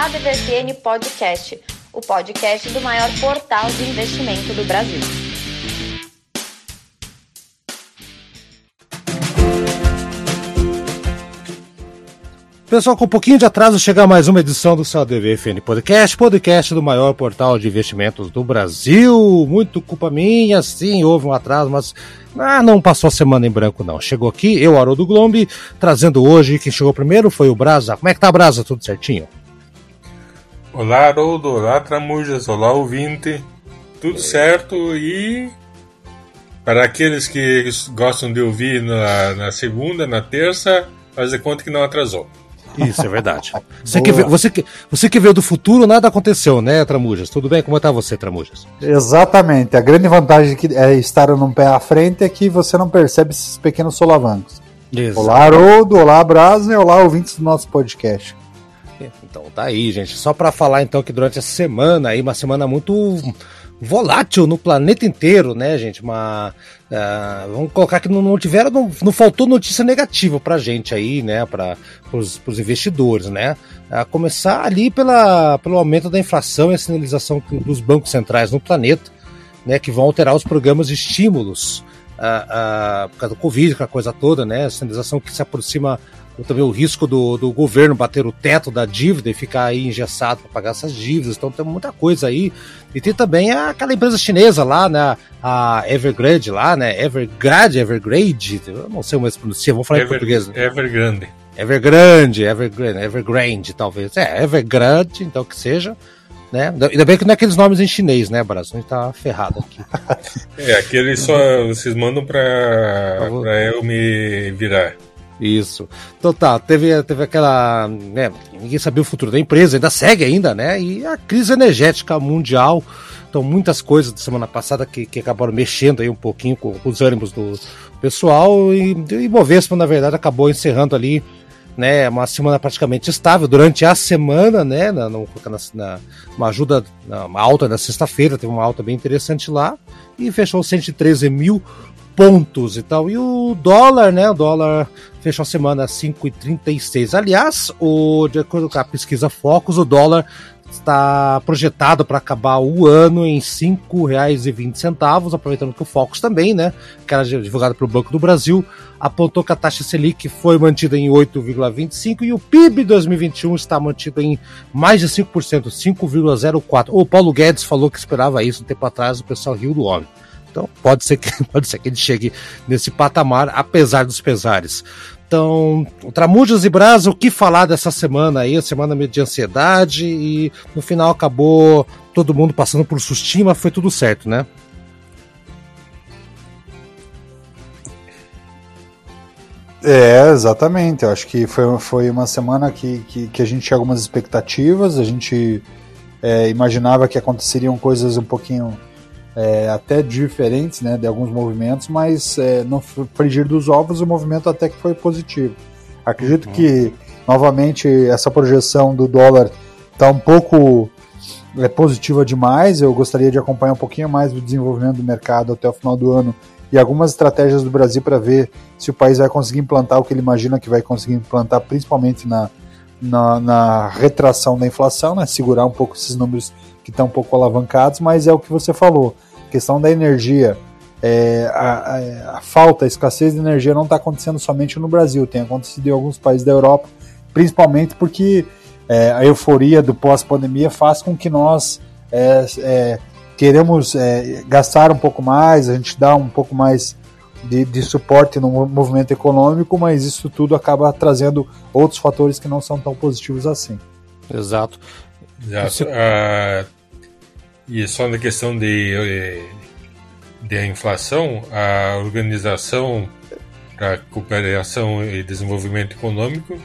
ADVFN Podcast, o podcast do maior portal de investimento do Brasil. Pessoal, com um pouquinho de atraso chega mais uma edição do seu ADVFN Podcast, podcast do maior portal de investimentos do Brasil. Muito culpa minha, sim, houve um atraso, mas ah, não passou a semana em branco não. Chegou aqui, eu, Haroldo Glombi, trazendo hoje, quem chegou primeiro foi o Brasa. Como é que tá, Brasa? Tudo certinho? Olá, Haroldo, olá, Tramujas, olá, ouvinte. Tudo certo e para aqueles que gostam de ouvir na, na segunda, na terça, fazer conta que não atrasou. Isso, é verdade. Você que, veio, você, que, você que veio do futuro, nada aconteceu, né, Tramujas? Tudo bem? Como está você, Tramujas? Exatamente. A grande vantagem que é estar num pé à frente é que você não percebe esses pequenos solavancos. Exato. Olá, Haroldo. Olá, Brasa. Olá, ouvintes do nosso podcast. Então tá aí, gente. Só para falar então que durante a semana aí, uma semana muito volátil no planeta inteiro, né, gente? Uma, uh, vamos colocar que não, não tiveram, não, não, faltou notícia negativa pra gente aí, né, para os investidores, né? A começar ali pela, pelo aumento da inflação e a sinalização dos bancos centrais no planeta, né, que vão alterar os programas de estímulos uh, uh, por causa do Covid, aquela coisa toda, né? A sinalização que se aproxima também o risco do, do governo bater o teto da dívida e ficar aí engessado para pagar essas dívidas. Então tem muita coisa aí. E tem também aquela empresa chinesa lá, né? A Evergrande lá, né? Evergrande, Evergrande, eu não sei mais pronunciar, vamos falar Ever, em português. Né? Evergrande. Evergrande, Evergrande, Evergrande, talvez. É, Evergrande, então que seja. Né? Ainda bem que não é aqueles nomes em chinês, né, Brasil? A gente tá ferrado aqui. é, aqueles só vocês mandam pra, pra eu me virar. Isso. Então tá, teve, teve aquela. Né, ninguém sabia o futuro da empresa, ainda segue ainda, né? E a crise energética mundial. Então, muitas coisas da semana passada que, que acabaram mexendo aí um pouquinho com, com os ânimos do pessoal. E o Bovespa, na verdade, acabou encerrando ali né, uma semana praticamente estável durante a semana, né, na, na, na uma ajuda, uma alta na sexta-feira, teve uma alta bem interessante lá e fechou 113 mil pontos e tal. E o dólar, né? O dólar fechou a semana a 5,36. Aliás, o, de acordo com a pesquisa Focus, o dólar está projetado para acabar o ano em R$ 5,20, aproveitando que o Focus também, né, que era divulgado pelo Banco do Brasil, apontou que a taxa Selic foi mantida em 8,25 e o PIB 2021 está mantido em mais de 5%, 5,04. O Paulo Guedes falou que esperava isso um tempo atrás, o pessoal riu do homem. Então pode ser que, pode ser que ele chegue nesse patamar, apesar dos pesares. Então, Tramujas e Brás, o que falar dessa semana aí? A semana meio de ansiedade e no final acabou todo mundo passando por sustinho, mas foi tudo certo, né? É, exatamente. Eu acho que foi, foi uma semana que, que, que a gente tinha algumas expectativas, a gente é, imaginava que aconteceriam coisas um pouquinho é, até diferentes né, de alguns movimentos, mas é, no frigir dos ovos o movimento até que foi positivo. Acredito uhum. que, novamente, essa projeção do dólar está um pouco é, positiva demais. Eu gostaria de acompanhar um pouquinho mais o desenvolvimento do mercado até o final do ano e algumas estratégias do Brasil para ver se o país vai conseguir implantar o que ele imagina que vai conseguir implantar, principalmente na, na, na retração da inflação, né, segurar um pouco esses números que estão um pouco alavancados, mas é o que você falou questão da energia, é, a, a, a, falta, a escassez de energia não está acontecendo somente no Brasil, tem acontecido em alguns países da Europa, principalmente porque é, a euforia do pós-pandemia faz com que nós é, é queremos é, gastar um pouco mais, a gente dá um pouco mais de, de, suporte no movimento econômico, mas isso tudo acaba trazendo outros fatores que não são tão positivos assim. Exato. Exato. Você... Uh, e só na questão de, eh, de inflação, a Organização para Cooperação e Desenvolvimento Econômico,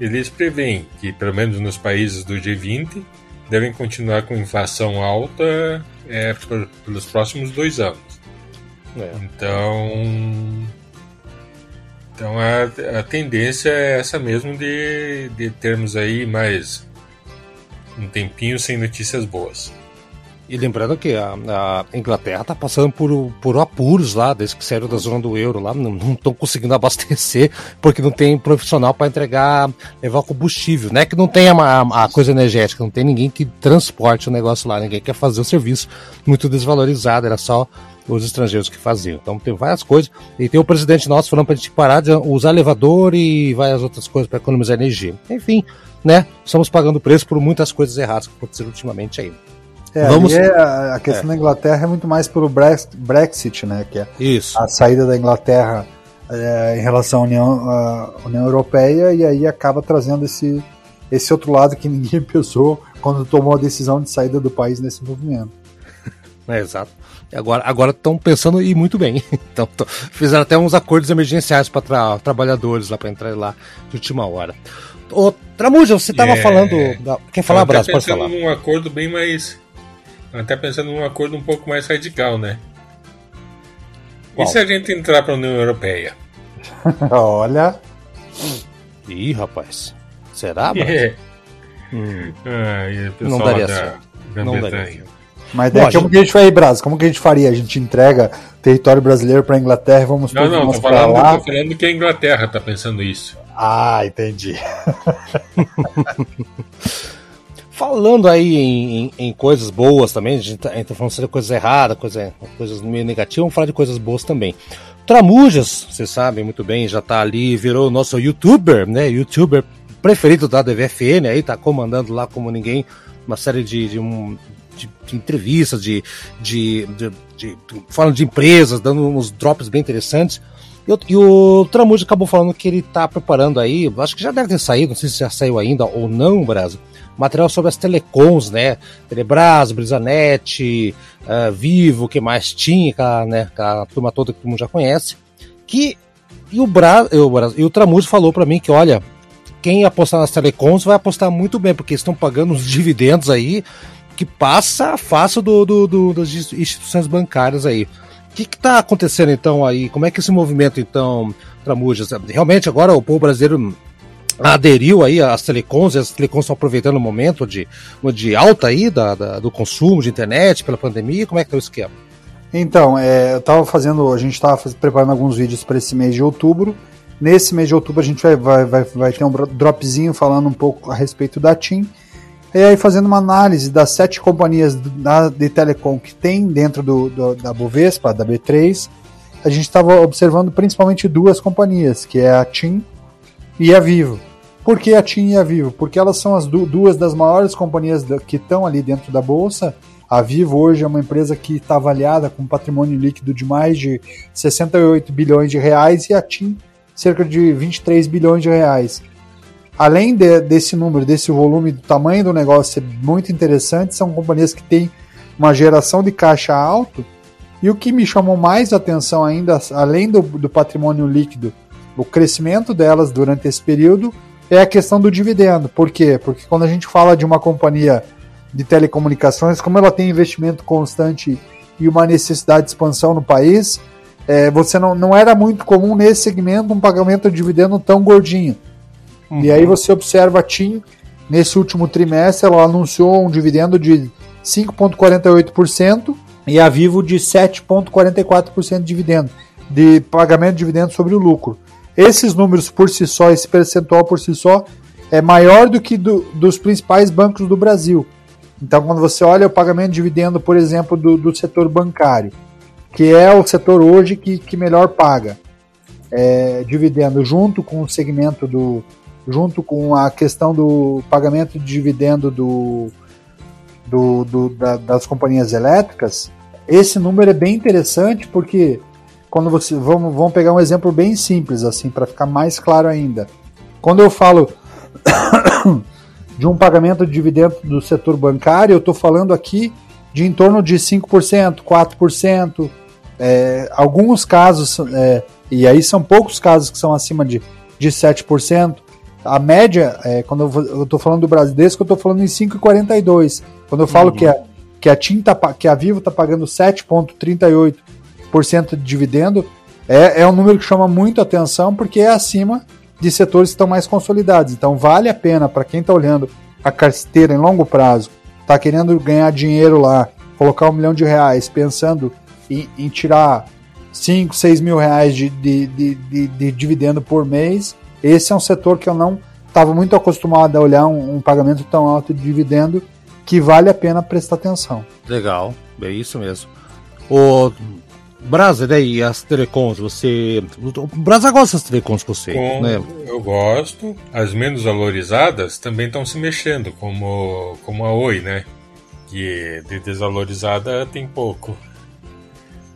eles preveem que, pelo menos nos países do G20, devem continuar com inflação alta é, por, pelos próximos dois anos. É. Então, então a, a tendência é essa mesmo de, de termos aí mais um tempinho sem notícias boas. E lembrando que a, a Inglaterra está passando por, por apuros lá, desde que saíram da zona do euro lá, não estão conseguindo abastecer porque não tem profissional para entregar, levar combustível. Não é que não tem a, a, a, coisa energética, não tem ninguém que transporte o negócio lá, ninguém quer fazer o serviço muito desvalorizado, era só os estrangeiros que faziam. Então tem várias coisas. E tem o presidente nosso falando para a gente parar de usar elevador e várias outras coisas para economizar energia. Enfim, né? Estamos pagando preço por muitas coisas erradas que aconteceram ultimamente aí. É, Vamos... É, a questão é. da Inglaterra é muito mais pelo Brexit, né? Que é Isso. a saída da Inglaterra é, em relação à União, à União Europeia e aí acaba trazendo esse, esse outro lado que ninguém pensou quando tomou a decisão de saída do país nesse movimento. É, exato. Agora agora estão pensando e muito bem. Então tão, fizeram até uns acordos emergenciais para tra trabalhadores lá para entrar lá de última hora. Ô, Tramuja, você estava é... falando. Da... Quer falar, Abraço? Pode falar. num acordo bem mais até pensando num acordo um pouco mais radical, né? Qual? E se a gente entrar para a União Europeia? Olha. Ih, rapaz. Será, mano? É. Hum. Ah, não daria da, certo. Da não daria Mas daí, como que a gente vai, Brasil? Como que a gente faria? A gente entrega território brasileiro para a Inglaterra e vamos Não, não, tô falando, lá? tô falando que a Inglaterra tá pensando isso. Ah, entendi. Falando aí em, em, em, coisas boas também, a gente tá, a gente tá falando de coisas erradas, coisa, coisas meio negativas, vamos falar de coisas boas também. Tramujas, vocês sabem muito bem, já tá ali, virou o nosso youtuber, né? Youtuber preferido da DVFN, aí tá comandando lá como ninguém uma série de, de, um, de, de entrevistas, de, de, de, falando de empresas, dando uns drops bem interessantes. E o, e o Tramuja acabou falando que ele tá preparando aí, acho que já deve ter saído, não sei se já saiu ainda ou não, Brasil material sobre as telecoms, né? Telebrás, Brisanet, uh, Vivo, que mais tinha, aquela, né, aquela turma toda que todo mundo já conhece. Que, e o, Bra, e o Tramujo falou para mim que, olha, quem apostar nas telecoms vai apostar muito bem, porque estão pagando os dividendos aí que passa fácil do, do, do, das instituições bancárias aí. O que está acontecendo então aí? Como é que esse movimento então, Tramujas? Realmente agora o povo brasileiro aderiu aí às telecoms, e as telecoms estão aproveitando o momento de, de alta aí da, da, do consumo de internet pela pandemia, como é que está o esquema? Então, é, eu estava fazendo, a gente estava preparando alguns vídeos para esse mês de outubro, nesse mês de outubro a gente vai, vai, vai, vai ter um dropzinho falando um pouco a respeito da TIM, e aí fazendo uma análise das sete companhias da, de telecom que tem dentro do, do da Bovespa, da B3, a gente estava observando principalmente duas companhias, que é a TIM e a Vivo. Por que a TIM e a Vivo? Porque elas são as duas das maiores companhias que estão ali dentro da bolsa. A Vivo hoje é uma empresa que está avaliada com patrimônio líquido de mais de 68 bilhões de reais e a TIM cerca de 23 bilhões de reais. Além de, desse número, desse volume, do tamanho do negócio ser muito interessante, são companhias que têm uma geração de caixa alto. E o que me chamou mais atenção ainda, além do, do patrimônio líquido, o crescimento delas durante esse período é a questão do dividendo. Por quê? Porque quando a gente fala de uma companhia de telecomunicações, como ela tem investimento constante e uma necessidade de expansão no país, é, você não, não era muito comum nesse segmento um pagamento de dividendo tão gordinho. Uhum. E aí você observa a TIM, nesse último trimestre, ela anunciou um dividendo de 5,48% e a Vivo de 7,44% de dividendo, de pagamento de dividendo sobre o lucro. Esses números por si só, esse percentual por si só, é maior do que do, dos principais bancos do Brasil. Então, quando você olha o pagamento de dividendo, por exemplo, do, do setor bancário, que é o setor hoje que, que melhor paga é, dividendo, junto com o segmento do. junto com a questão do pagamento de dividendo do, do, do da, das companhias elétricas, esse número é bem interessante porque quando você vamos, vamos pegar um exemplo bem simples assim para ficar mais claro ainda. Quando eu falo de um pagamento de dividendo do setor bancário, eu estou falando aqui de em torno de 5%, 4%, é, alguns casos, é, e aí são poucos casos que são acima de, de 7%. A média, é, quando eu estou falando do Bradesco, eu estou falando em 5,42%. Quando eu falo uhum. que, a, que, a TIM tá, que a Vivo está pagando 7,38%, de dividendo, é, é um número que chama muito atenção porque é acima de setores que estão mais consolidados. Então vale a pena para quem está olhando a carteira em longo prazo, está querendo ganhar dinheiro lá colocar um milhão de reais pensando em, em tirar 5, 6 mil reais de, de, de, de, de dividendo por mês, esse é um setor que eu não estava muito acostumado a olhar um, um, pagamento tão alto de dividendo que vale a pena prestar atenção. Legal, é isso mesmo. O Brasa, daí as telecoms, você. O Brasa gosta das telecoms com você, com, né? Eu gosto. As menos valorizadas também estão se mexendo, como, como a Oi, né? Que de desvalorizada tem pouco.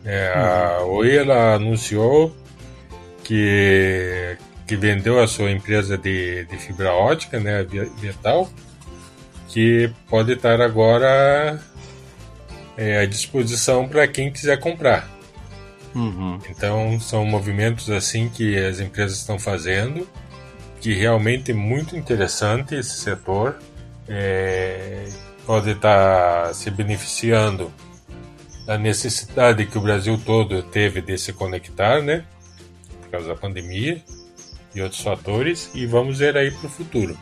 É, a uhum. Oi ela anunciou que que vendeu a sua empresa de, de fibra ótica, né, a Vital, que pode estar agora é, à disposição para quem quiser comprar. Uhum. Então são movimentos assim que as empresas estão fazendo, que realmente é muito interessante esse setor, é, pode estar se beneficiando da necessidade que o Brasil todo teve de se conectar, né, por causa da pandemia e outros fatores, e vamos ver aí para o futuro.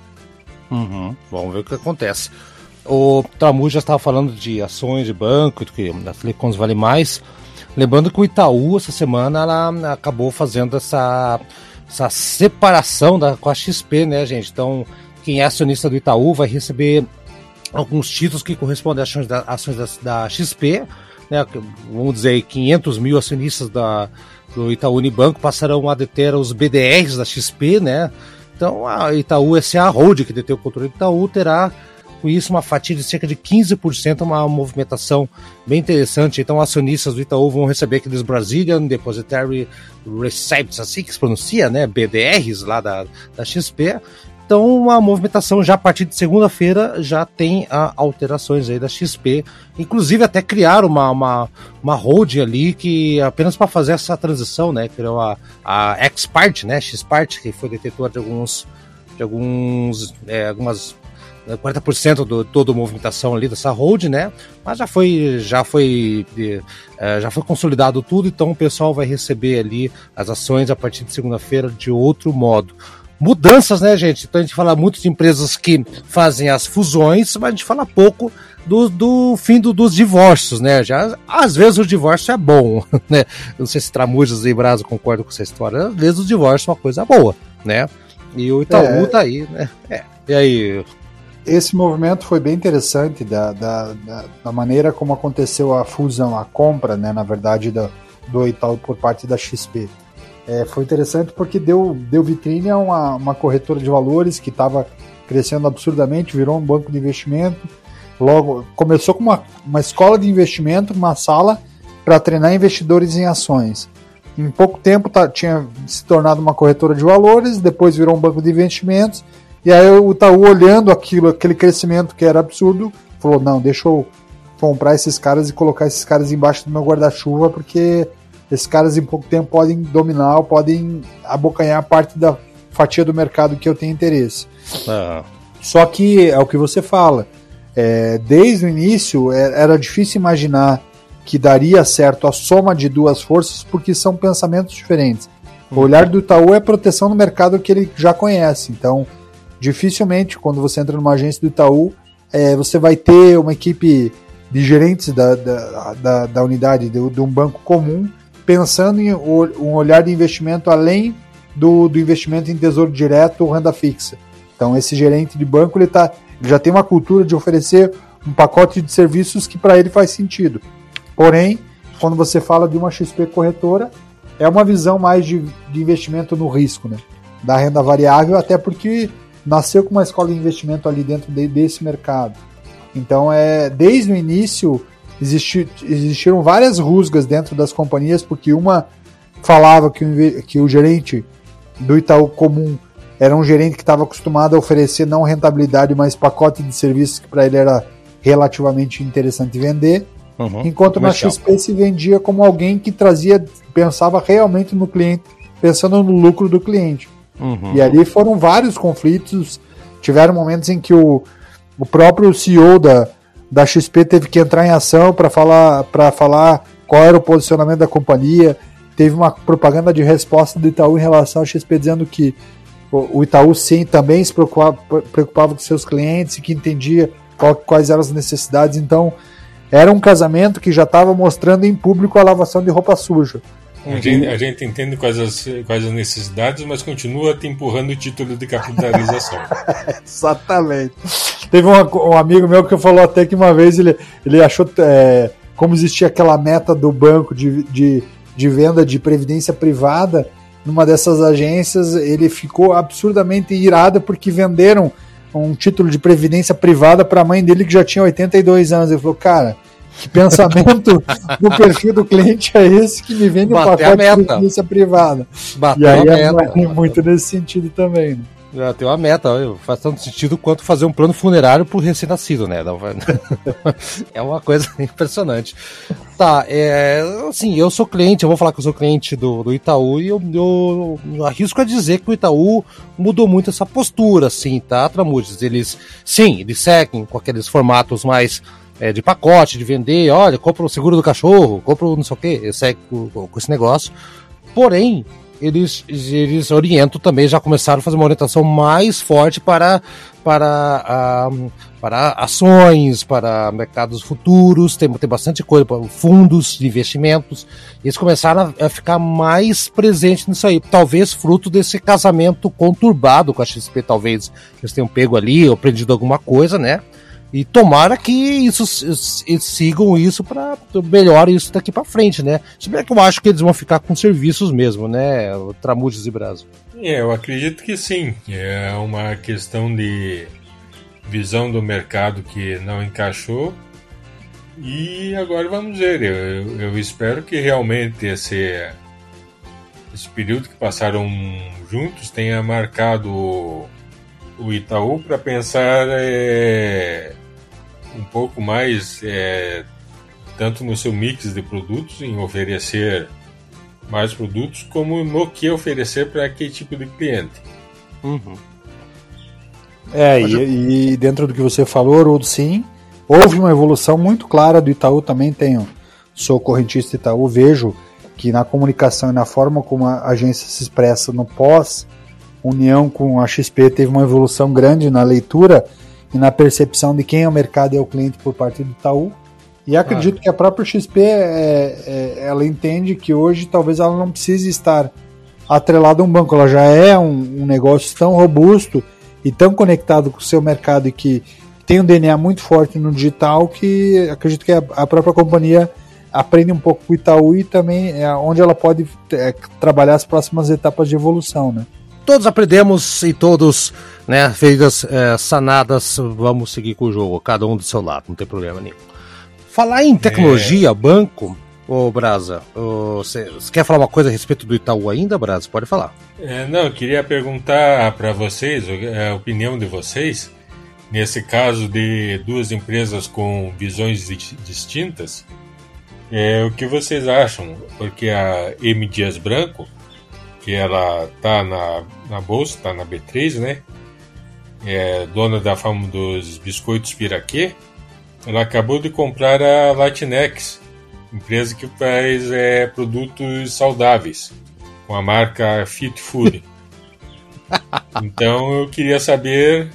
Uhum. Vamos ver o que acontece. O Tamu já estava falando de ações de banco, que a Telecoms vale mais. Lembrando que o Itaú, essa semana, ela acabou fazendo essa, essa separação da, com a XP, né, gente? Então, quem é acionista do Itaú vai receber alguns títulos que correspondem às ações da, ações da, da XP, né? Vamos dizer, 500 mil acionistas da, do Itaú Unibanco passarão a deter os BDRs da XP, né? Então a Itaú SA Hold, que detém o controle do Itaú, terá com isso uma fatia de cerca de 15%, uma movimentação bem interessante. Então acionistas do Itaú vão receber aqueles Brazilian Depositary Receipts, assim que se pronuncia, né? BDRs lá da, da XP, então a movimentação já a partir de segunda-feira já tem a, ah, alterações aí da XP. Inclusive até criaram uma, uma, uma hold ali que apenas para fazer essa transição, né? Criou a, a Xpart, né? Xpart, que foi detetor de alguns. de alguns. É, algumas 40% né, do toda a movimentação ali dessa hold, né? Mas já foi já foi é, já foi consolidado tudo, então o pessoal vai receber ali as ações a partir de segunda-feira de outro modo mudanças, né, gente? Então a gente fala muito de empresas que fazem as fusões, mas a gente fala pouco do, do fim do, dos divórcios, né? Já, às vezes o divórcio é bom, né? Não sei se Tramujas e Brasa concordam com essa história. Às vezes o divórcio é uma coisa boa, né? E o Itaú é, tá aí, né? É. E aí? Esse movimento foi bem interessante da, da, da, da, maneira como aconteceu a fusão, a compra, né? Na verdade, do, Itaú por parte da XP. É, foi interessante porque deu, deu vitrine a uma, uma corretora de valores que estava crescendo absurdamente, virou um banco de investimento. Logo, começou com uma, uma escola de investimento, uma sala para treinar investidores em ações. Em pouco tempo tá, tinha se tornado uma corretora de valores, depois virou um banco de investimentos. E aí o Itaú, olhando aquilo, aquele crescimento que era absurdo, falou: não, deixa eu comprar esses caras e colocar esses caras embaixo do meu guarda-chuva, porque esses caras em pouco tempo podem dominar ou podem abocanhar parte da fatia do mercado que eu tenho interesse. Ah. Só que é o que você fala. É, desde o início é, era difícil imaginar que daria certo a soma de duas forças porque são pensamentos diferentes. O olhar do Itaú é proteção no mercado que ele já conhece. Então, dificilmente, quando você entra numa agência do Itaú, é, você vai ter uma equipe de gerentes da, da, da, da unidade de, de um banco comum pensando em um olhar de investimento além do, do investimento em tesouro direto ou renda fixa. Então, esse gerente de banco ele, tá, ele já tem uma cultura de oferecer um pacote de serviços que para ele faz sentido. Porém, quando você fala de uma XP corretora, é uma visão mais de, de investimento no risco, né? da renda variável, até porque nasceu com uma escola de investimento ali dentro de, desse mercado. Então, é desde o início existi, existiram várias rusgas dentro das companhias, porque uma falava que o, que o gerente do Itaú comum era um gerente que estava acostumado a oferecer não rentabilidade, mas pacote de serviços que para ele era relativamente interessante vender. Uhum, enquanto na XP se vendia como alguém que trazia, pensava realmente no cliente, pensando no lucro do cliente. Uhum. E ali foram vários conflitos. Tiveram momentos em que o, o próprio CEO da, da XP teve que entrar em ação para falar, falar qual era o posicionamento da companhia. Teve uma propaganda de resposta do Itaú em relação à XP dizendo que o, Itaú sim também se preocupava, preocupava com seus clientes e que entendia qual, quais eram as necessidades. Então, era um casamento que já estava mostrando em público a lavação de roupa suja. A gente, a gente, entende quais as, quais as necessidades, mas continua te empurrando o título de capitalização. Exatamente. Teve um, um, amigo meu que falou até que uma vez ele, ele achou é, como existia aquela meta do banco de, de, de venda de previdência privada numa dessas agências, ele ficou absurdamente irado porque venderam um título de previdência privada para a mãe dele que já tinha 82 anos. Ele falou, cara, que pensamento no perfil do cliente é esse que me vende um pacote de previdência privada? Bateu e aí é meta. muito nesse sentido também. Né? Já tem uma meta, faz tanto sentido quanto fazer um plano funerário pro recém-nascido, né? é uma coisa impressionante. Tá, é, assim, eu sou cliente, eu vou falar que eu sou cliente do, do Itaú e eu, eu, eu arrisco a dizer que o Itaú mudou muito essa postura, assim, tá, Tramudes? Eles, sim, eles seguem com aqueles formatos mais é, de pacote, de vender, olha, compra o seguro do cachorro, compra o não sei o quê, segue com, com esse negócio. Porém, eles, eles orientam também, já começaram a fazer uma orientação mais forte para, para, uh, para ações, para mercados futuros, tem, tem bastante coisa, fundos de investimentos. Eles começaram a, a ficar mais presentes nisso aí, talvez fruto desse casamento conturbado com a XP, talvez eles tenham pego ali, ou aprendido alguma coisa, né? E tomara que isso sigam isso para melhor isso daqui para frente, né? Se bem que eu acho que eles vão ficar com serviços mesmo, né? Tramudes e Brasil. É, eu acredito que sim. É uma questão de visão do mercado que não encaixou. E agora vamos ver. Eu, eu espero que realmente esse, esse período que passaram juntos tenha marcado o Itaú para pensar é, um pouco mais, é, tanto no seu mix de produtos, em oferecer mais produtos, como no que oferecer para aquele tipo de cliente. Uhum. É, e, e, dentro do que você falou, Haroldo, sim, houve uma evolução muito clara do Itaú, também tenho, sou correntista Itaú, vejo que na comunicação e na forma como a agência se expressa no pós união com a XP teve uma evolução grande na leitura e na percepção de quem é o mercado e é o cliente por parte do Itaú. E acredito ah. que a própria XP é, é, ela entende que hoje talvez ela não precise estar atrelada a um banco, ela já é um, um negócio tão robusto e tão conectado com o seu mercado e que tem um DNA muito forte no digital que acredito que a, a própria companhia aprende um pouco com o Itaú e também é onde ela pode é, trabalhar as próximas etapas de evolução, né? Todos aprendemos e todos, né, feridas é, sanadas, vamos seguir com o jogo, cada um do seu lado, não tem problema nenhum. Falar em tecnologia, é... banco, ô Brasa, você quer falar uma coisa a respeito do Itaú ainda, Brasa? Pode falar. É, não, eu queria perguntar para vocês, a opinião de vocês, nesse caso de duas empresas com visões distintas, é, o que vocês acham? Porque a M. Dias Branco que ela tá na, na bolsa, tá na B3, né? É dona da fama dos biscoitos Piraquê. Ela acabou de comprar a Latinex, empresa que faz é, produtos saudáveis, com a marca Fit Food. então eu queria saber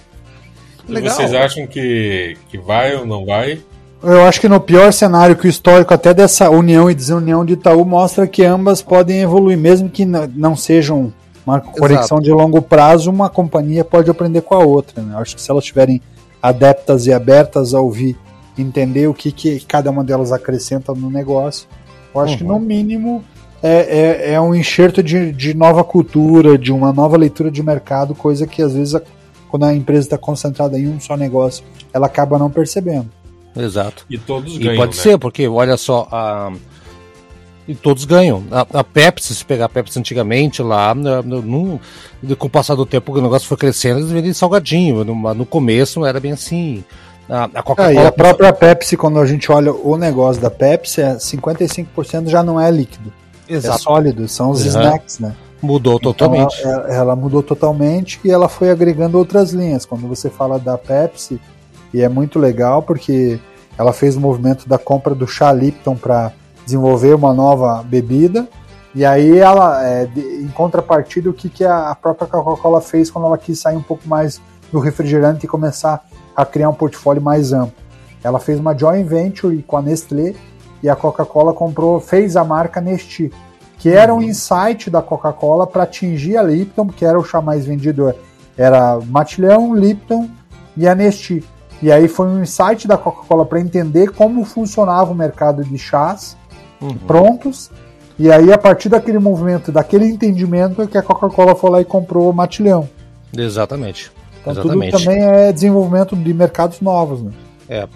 se vocês acham que, que vai ou não vai. Eu acho que no pior cenário que o histórico até dessa união e desunião de Itaú mostra que ambas podem evoluir, mesmo que não sejam uma conexão de longo prazo, uma companhia pode aprender com a outra. Né? Acho que se elas estiverem adeptas e abertas a ouvir, entender o que, que cada uma delas acrescenta no negócio, eu acho uhum. que no mínimo é, é, é um enxerto de, de nova cultura, de uma nova leitura de mercado, coisa que às vezes quando a empresa está concentrada em um só negócio, ela acaba não percebendo. Exato. E todos ganham. E pode né? ser, porque olha só, a... e todos ganham. A, a, Pepsi, se pegar a Pepsi antigamente lá, no, no, com o passar do tempo o negócio foi crescendo, eles vendiam salgadinho. No, no começo não era bem assim. A, a Coca-Cola. Ah, a própria Pepsi, quando a gente olha o negócio da Pepsi, é 55% já não é líquido. É Exato. É sólido, são os uhum. snacks, né? Mudou então, totalmente. Ela, ela, mudou totalmente e ela foi agregando outras linhas. Quando você fala da Pepsi, e é muito legal porque ela fez o movimento da compra do chá Lipton para desenvolver uma nova bebida. E aí ela, é, em contrapartida, o que, que a própria Coca-Cola fez quando ela quis sair um pouco mais do refrigerante e começar a criar um portfólio mais amplo. ela fez uma joint venture com a Nestlé e a Coca-Cola comprou, fez a marca Nesti, que era um insight da Coca-Cola para atingir a Lipton, que era o chá mais vendido, era Matilhão, Lipton e a Nesti. E aí foi um insight da Coca-Cola para entender como funcionava o mercado de chás uhum. prontos. E aí, a partir daquele movimento, daquele entendimento, é que a Coca-Cola foi lá e comprou o Matilhão. Exatamente. Então Exatamente. tudo também é desenvolvimento de mercados novos, né? É.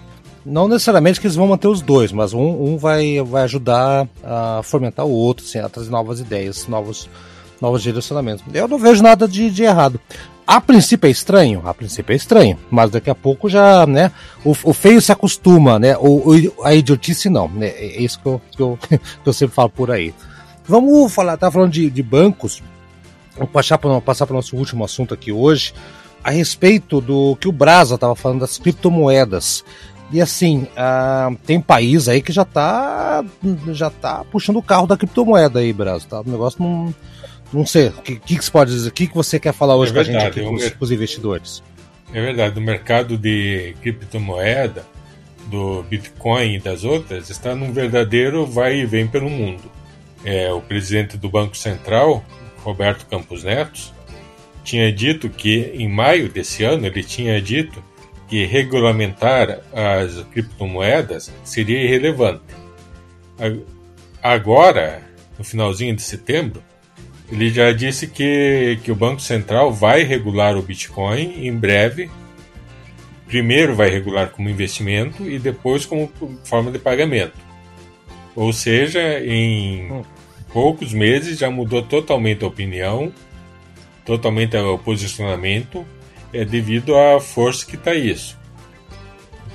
Não necessariamente que eles vão manter os dois, mas um, um vai, vai ajudar a fomentar o outro, assim, a trazer novas ideias, novos, novos direcionamentos. Eu não vejo nada de, de errado. A princípio é estranho, a princípio é estranho, mas daqui a pouco já, né, o, o feio se acostuma, né, o, o, a idiotice não, né, é isso que eu, que eu, que eu sempre falo por aí. Vamos falar, tá falando de, de bancos, vou passar para passar o nosso último assunto aqui hoje, a respeito do que o Brasa estava falando das criptomoedas. E assim, uh, tem país aí que já está já tá puxando o carro da criptomoeda aí, Brasa. Tá? O negócio não não sei, o que, que, que você pode dizer? O que, que você quer falar hoje é verdade, com a gente aqui, com, os, com os investidores? É verdade, o mercado de criptomoeda, do Bitcoin e das outras, está num verdadeiro vai e vem pelo mundo. É, o presidente do Banco Central, Roberto Campos Neto, tinha dito que em maio desse ano ele tinha dito que regulamentar as criptomoedas seria irrelevante. Agora, no finalzinho de setembro, ele já disse que, que o Banco Central vai regular o Bitcoin em breve. Primeiro vai regular como investimento e depois como forma de pagamento. Ou seja, em poucos meses já mudou totalmente a opinião, totalmente o posicionamento, é devido à força que está isso.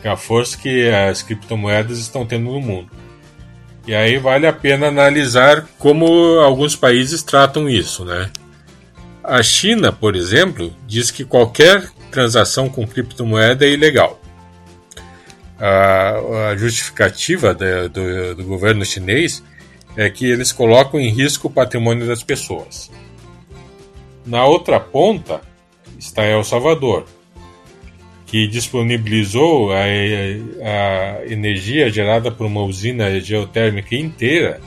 A força que as criptomoedas estão tendo no mundo. E aí vale a pena analisar como alguns países tratam isso, né? A China, por exemplo, diz que qualquer transação com criptomoeda é ilegal. A, a justificativa de, do, do governo chinês é que eles colocam em risco o patrimônio das pessoas. Na outra ponta está El Salvador, que disponibilizou a, a, energia gerada por uma usina geotérmica inteira,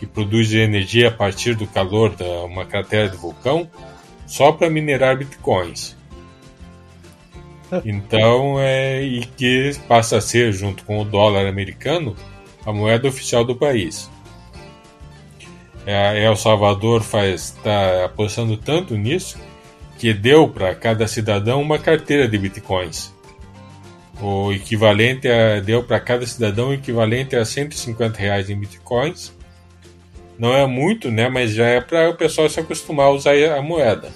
que produz energia a partir do calor de uma cratera de vulcão, só para minerar bitcoins. Então, é, e que passa a ser, junto com o dólar americano, a moeda oficial do país. É, El Salvador está apostando tanto nisso que deu para cada cidadão uma carteira de bitcoins. O equivalente a, deu para cada cidadão equivalente a 150 reais em bitcoins. Não é muito, né? Mas já é para o pessoal se acostumar a usar a moeda.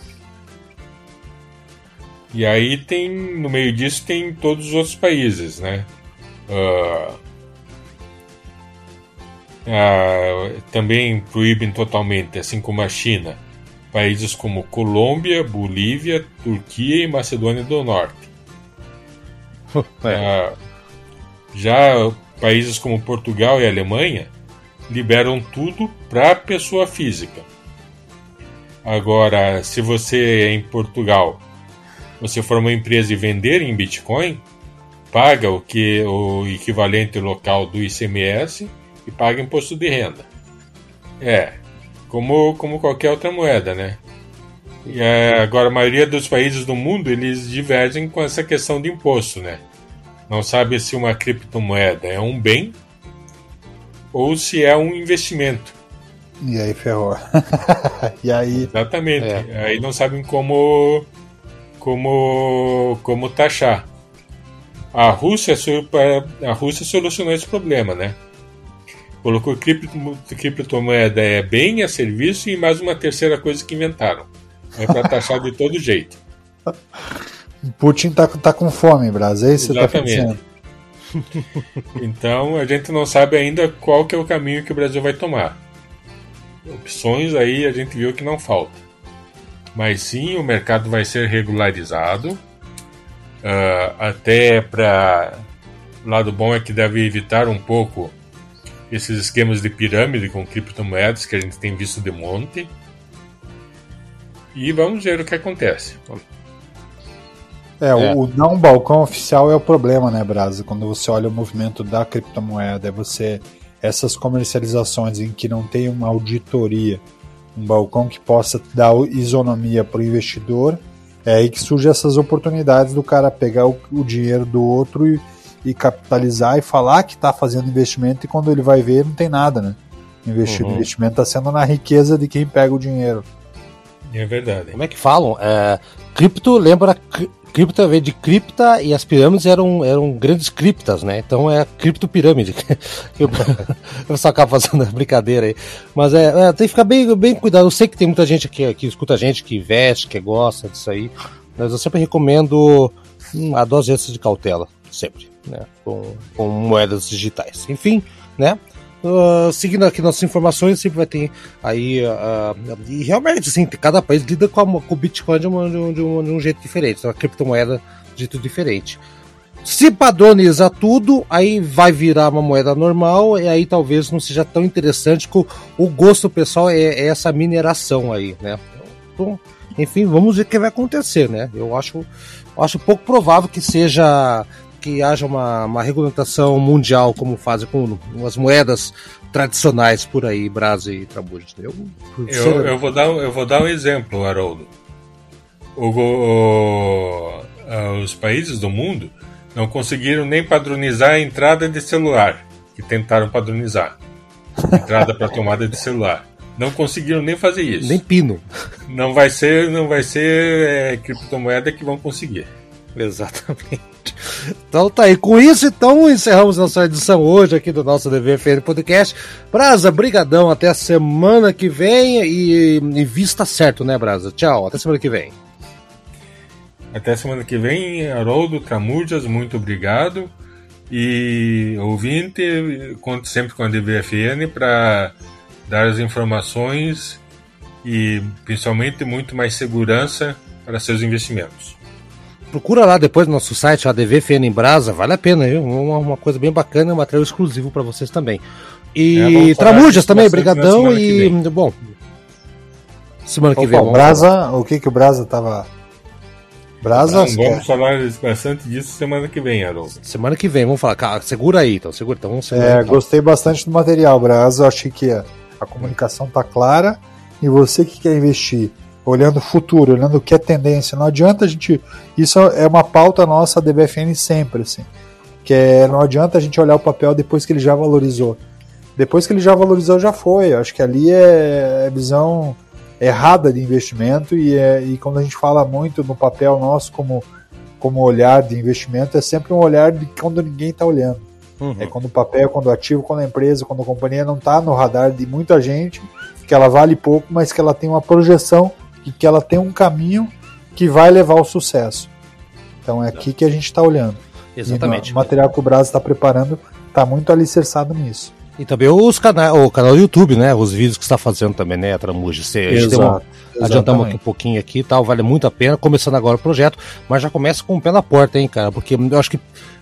E aí tem no meio disso tem todos os outros países, né? Uh, uh, também proíbem totalmente, assim como a China países como Colômbia, Bolívia, Turquia e Macedônia do Norte. é. já países como Portugal e Alemanha liberam tudo para pessoa física. Agora, se você é em Portugal, você for uma empresa e vender em Bitcoin, paga o que o equivalente local do ICMS e paga imposto de renda. É, como, como qualquer outra moeda, né? E, é, agora, a maioria dos países do mundo, eles divergem com essa questão de imposto, né? Não sabe se uma criptomoeda é um bem ou se é um investimento. E aí ferrou. e aí... Exatamente. É. Aí não sabem como, como, como taxar. A Rússia, a Rússia solucionou esse problema, né? Colocou cripto, criptomoeda é bem a serviço e mais uma terceira coisa que inventaram. É para taxar de todo jeito. Putin tá, tá com fome, Brasil. É isso que você tá pensando. Então a gente não sabe ainda qual que é o caminho que o Brasil vai tomar. Opções aí a gente viu que não falta. Mas sim, o mercado vai ser regularizado. Uh, até para. lado bom é que deve evitar um pouco esses esquemas de pirâmide com criptomoedas que a gente tem visto de monte. E vamos ver o que acontece. É, é, o não balcão oficial é o problema, né, Brasa? Quando você olha o movimento da criptomoeda, é você essas comercializações em que não tem uma auditoria, um balcão que possa dar isonomia para o investidor, é aí que surgem essas oportunidades do cara pegar o, o dinheiro do outro e, e, capitalizar e falar que está fazendo investimento e quando ele vai ver não tem nada, né? Investir, uhum. investimento está sendo na riqueza de quem pega o dinheiro. É verdade. Como é que falam? É, cripto lembra cripta veio de cripta e as pirâmides eram, eram grandes criptas, né? Então é a criptopirâmide. Eu, eu só acabo fazendo brincadeira aí. Mas é, é, tem que ficar bem, bem cuidado. Eu sei que tem muita gente que, que escuta a gente, que investe, que gosta disso aí. Mas eu sempre recomendo hum, a dose de cautela, sempre, né? Com, com moedas digitais. Enfim, né? Uh, seguindo aqui nossas informações, sempre vai ter aí. Uh, e realmente, assim, cada país lida com, a, com o Bitcoin de, uma, de, um, de, um, de, um, jeito diferente, então a criptomoeda de jeito diferente. Se padroniza tudo, aí vai virar uma moeda normal, e aí talvez não seja tão interessante que o, o gosto pessoal é, é, essa mineração aí, né? Então, enfim, vamos ver o que vai acontecer, né? Eu acho, acho pouco provável que seja que haja uma, uma regulamentação mundial, como fazem com as moedas tradicionais por aí, Brasil e Trabujo. Eu, eu, eu, vou dar, eu vou dar um exemplo, Haroldo. O, o, os países do mundo não conseguiram nem padronizar a entrada de celular, que tentaram padronizar. Entrada para tomada de celular. Não conseguiram nem fazer isso. Nem pino. Não vai ser, não vai ser é, criptomoeda que vão conseguir. Exatamente. Então tá aí. Com isso, então, encerramos nossa edição hoje aqui do nosso DVFN Podcast. Brasa, brigadão. Até a semana que vem e, e vista certo, né, Brasa? Tchau. Até semana que vem. Até semana que vem, Haroldo Camurjas, muito obrigado. E ouvinte, conto sempre com a DVFN para dar as informações e principalmente muito mais segurança para seus investimentos procura lá depois no nosso site, ADV FN em Brasa, vale a pena, viu? Uma, uma coisa bem bacana, um material exclusivo para vocês também. E é, Tramujas também, brigadão e bom. Semana que Opa, vem. O Brasa, o que que o Brasa tava Brasa, vamos falar bastante disso semana que vem, Haroldo. Semana que vem, vamos falar. Cara, segura aí, então, segura. Então, vamos é, então. gostei bastante do material, Brasa. Achei que a, a comunicação tá clara e você que quer investir olhando o futuro, olhando o que é tendência. Não adianta a gente. Isso é uma pauta nossa da DBFN sempre, assim. Que é, não adianta a gente olhar o papel depois que ele já valorizou. Depois que ele já valorizou, já foi. acho que ali é, é visão errada de investimento e, é, e quando a gente fala muito no papel nosso como, como olhar de investimento, é sempre um olhar de quando ninguém está olhando. Uhum. É quando o papel, quando o ativo, quando a empresa, quando a companhia não está no radar de muita gente, que ela vale pouco, mas que ela tem uma projeção e que ela tem um caminho que vai levar ao sucesso. Então é aqui que a gente está olhando. Exatamente. E o material que o Brasil está preparando está muito alicerçado nisso. E também os cana o canal do YouTube, né? Os vídeos que está fazendo também, né, Tramuja? A gente uma, adiantamos aqui um pouquinho aqui e tal, vale muito a pena. Começando agora o projeto, mas já começa com o pé na porta, hein, cara? Porque eu acho que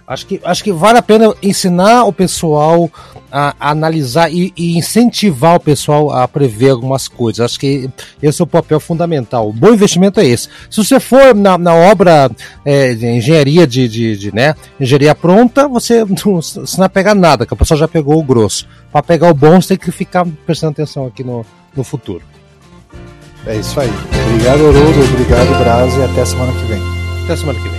Acho que, acho que vale a pena ensinar o pessoal a, a analisar e, e, incentivar o pessoal a prever algumas coisas. Acho que esse é o papel fundamental. O bom investimento é esse. Se você for na, na obra é, de engenharia de, de, de, né, engenharia pronta, você não, você não pega nada, que o pessoal já pegou o grosso. Para pegar o bom, você tem que ficar prestando atenção aqui no, no futuro. É isso aí. Obrigado, Haroldo. Obrigado, Brasil. E até semana que vem. Até semana que vem.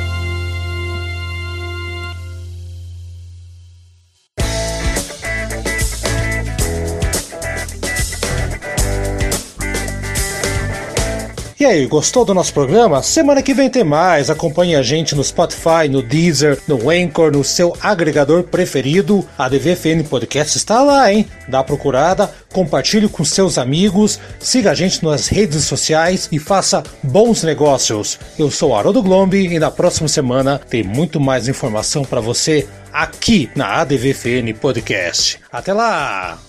E aí, gostou do nosso programa? Semana que vem tem mais. Acompanhe a gente no Spotify, no Deezer, no Anchor, no seu agregador preferido. A DVFN Podcast está lá, hein? Dá procurada, compartilhe com seus amigos, siga a gente nas redes sociais e faça bons negócios. Eu sou Haroldo Glombi e na próxima semana tem muito mais informação para você aqui na ADVFN Podcast. Até lá!